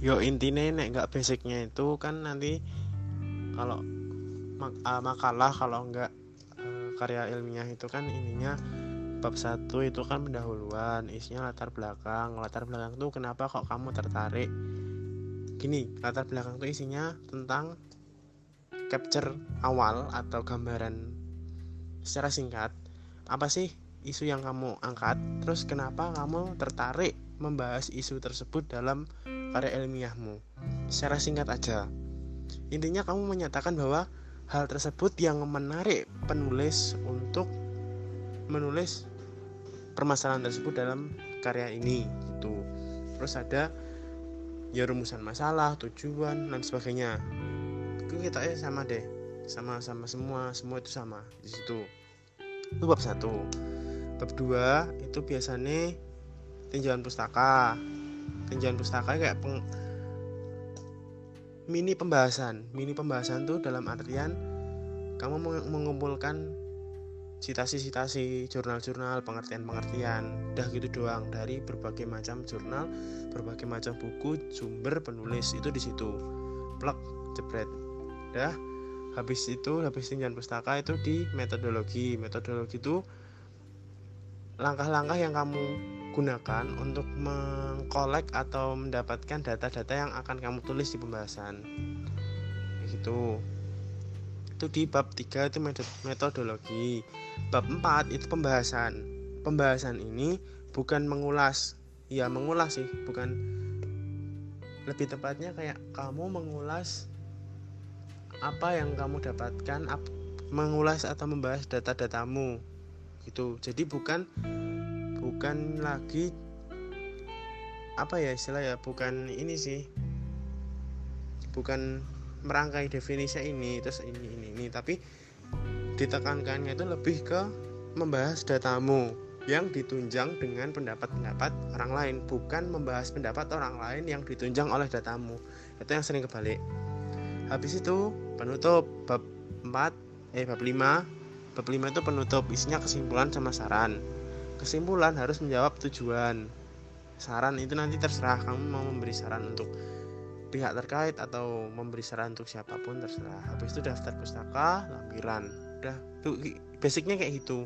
yo intinya nek nggak basicnya itu kan nanti kalau mak uh, makalah kalau nggak uh, karya ilmiah itu kan ininya bab satu itu kan pendahuluan isinya latar belakang. Latar belakang tuh kenapa kok kamu tertarik? Gini latar belakang tuh isinya tentang capture awal atau gambaran secara singkat. Apa sih isu yang kamu angkat? Terus kenapa kamu tertarik membahas isu tersebut dalam karya ilmiahmu. Secara singkat aja. Intinya kamu menyatakan bahwa hal tersebut yang menarik penulis untuk menulis permasalahan tersebut dalam karya ini gitu. Terus ada ya rumusan masalah tujuan dan sebagainya. Itu kita eh sama deh. Sama sama semua. Semua itu sama di situ. Itu bab satu. Bab dua itu biasanya tinjauan pustaka tinjauan pustaka kayak peng, mini pembahasan. Mini pembahasan tuh dalam artian kamu mengumpulkan citasi-citasi jurnal-jurnal pengertian-pengertian udah gitu doang. Dari berbagai macam jurnal berbagai macam buku sumber penulis itu di situ. Plek jebret. Dah. Habis itu habis tinjauan pustaka itu di metodologi. Metodologi itu langkah-langkah yang kamu gunakan untuk mengkolek atau mendapatkan data-data yang akan kamu tulis di pembahasan. Gitu. Itu di bab 3 itu metodologi. Bab 4 itu pembahasan. Pembahasan ini bukan mengulas. Ya mengulas sih bukan. Lebih tepatnya kayak kamu mengulas apa yang kamu dapatkan ap, mengulas atau membahas data-datamu. Gitu. Jadi bukan bukan lagi apa ya istilah ya bukan ini sih bukan merangkai definisi ini terus ini ini ini tapi ditekankannya itu lebih ke membahas datamu yang ditunjang dengan pendapat-pendapat orang lain bukan membahas pendapat orang lain yang ditunjang oleh datamu. Itu yang sering kebalik. Habis itu penutup bab 4 eh bab 5 bab 5 itu penutup isinya kesimpulan sama saran kesimpulan harus menjawab tujuan. Saran itu nanti terserah kamu mau memberi saran untuk pihak terkait atau memberi saran untuk siapa pun terserah. Habis itu daftar pustaka lampiran. Udah basicnya kayak gitu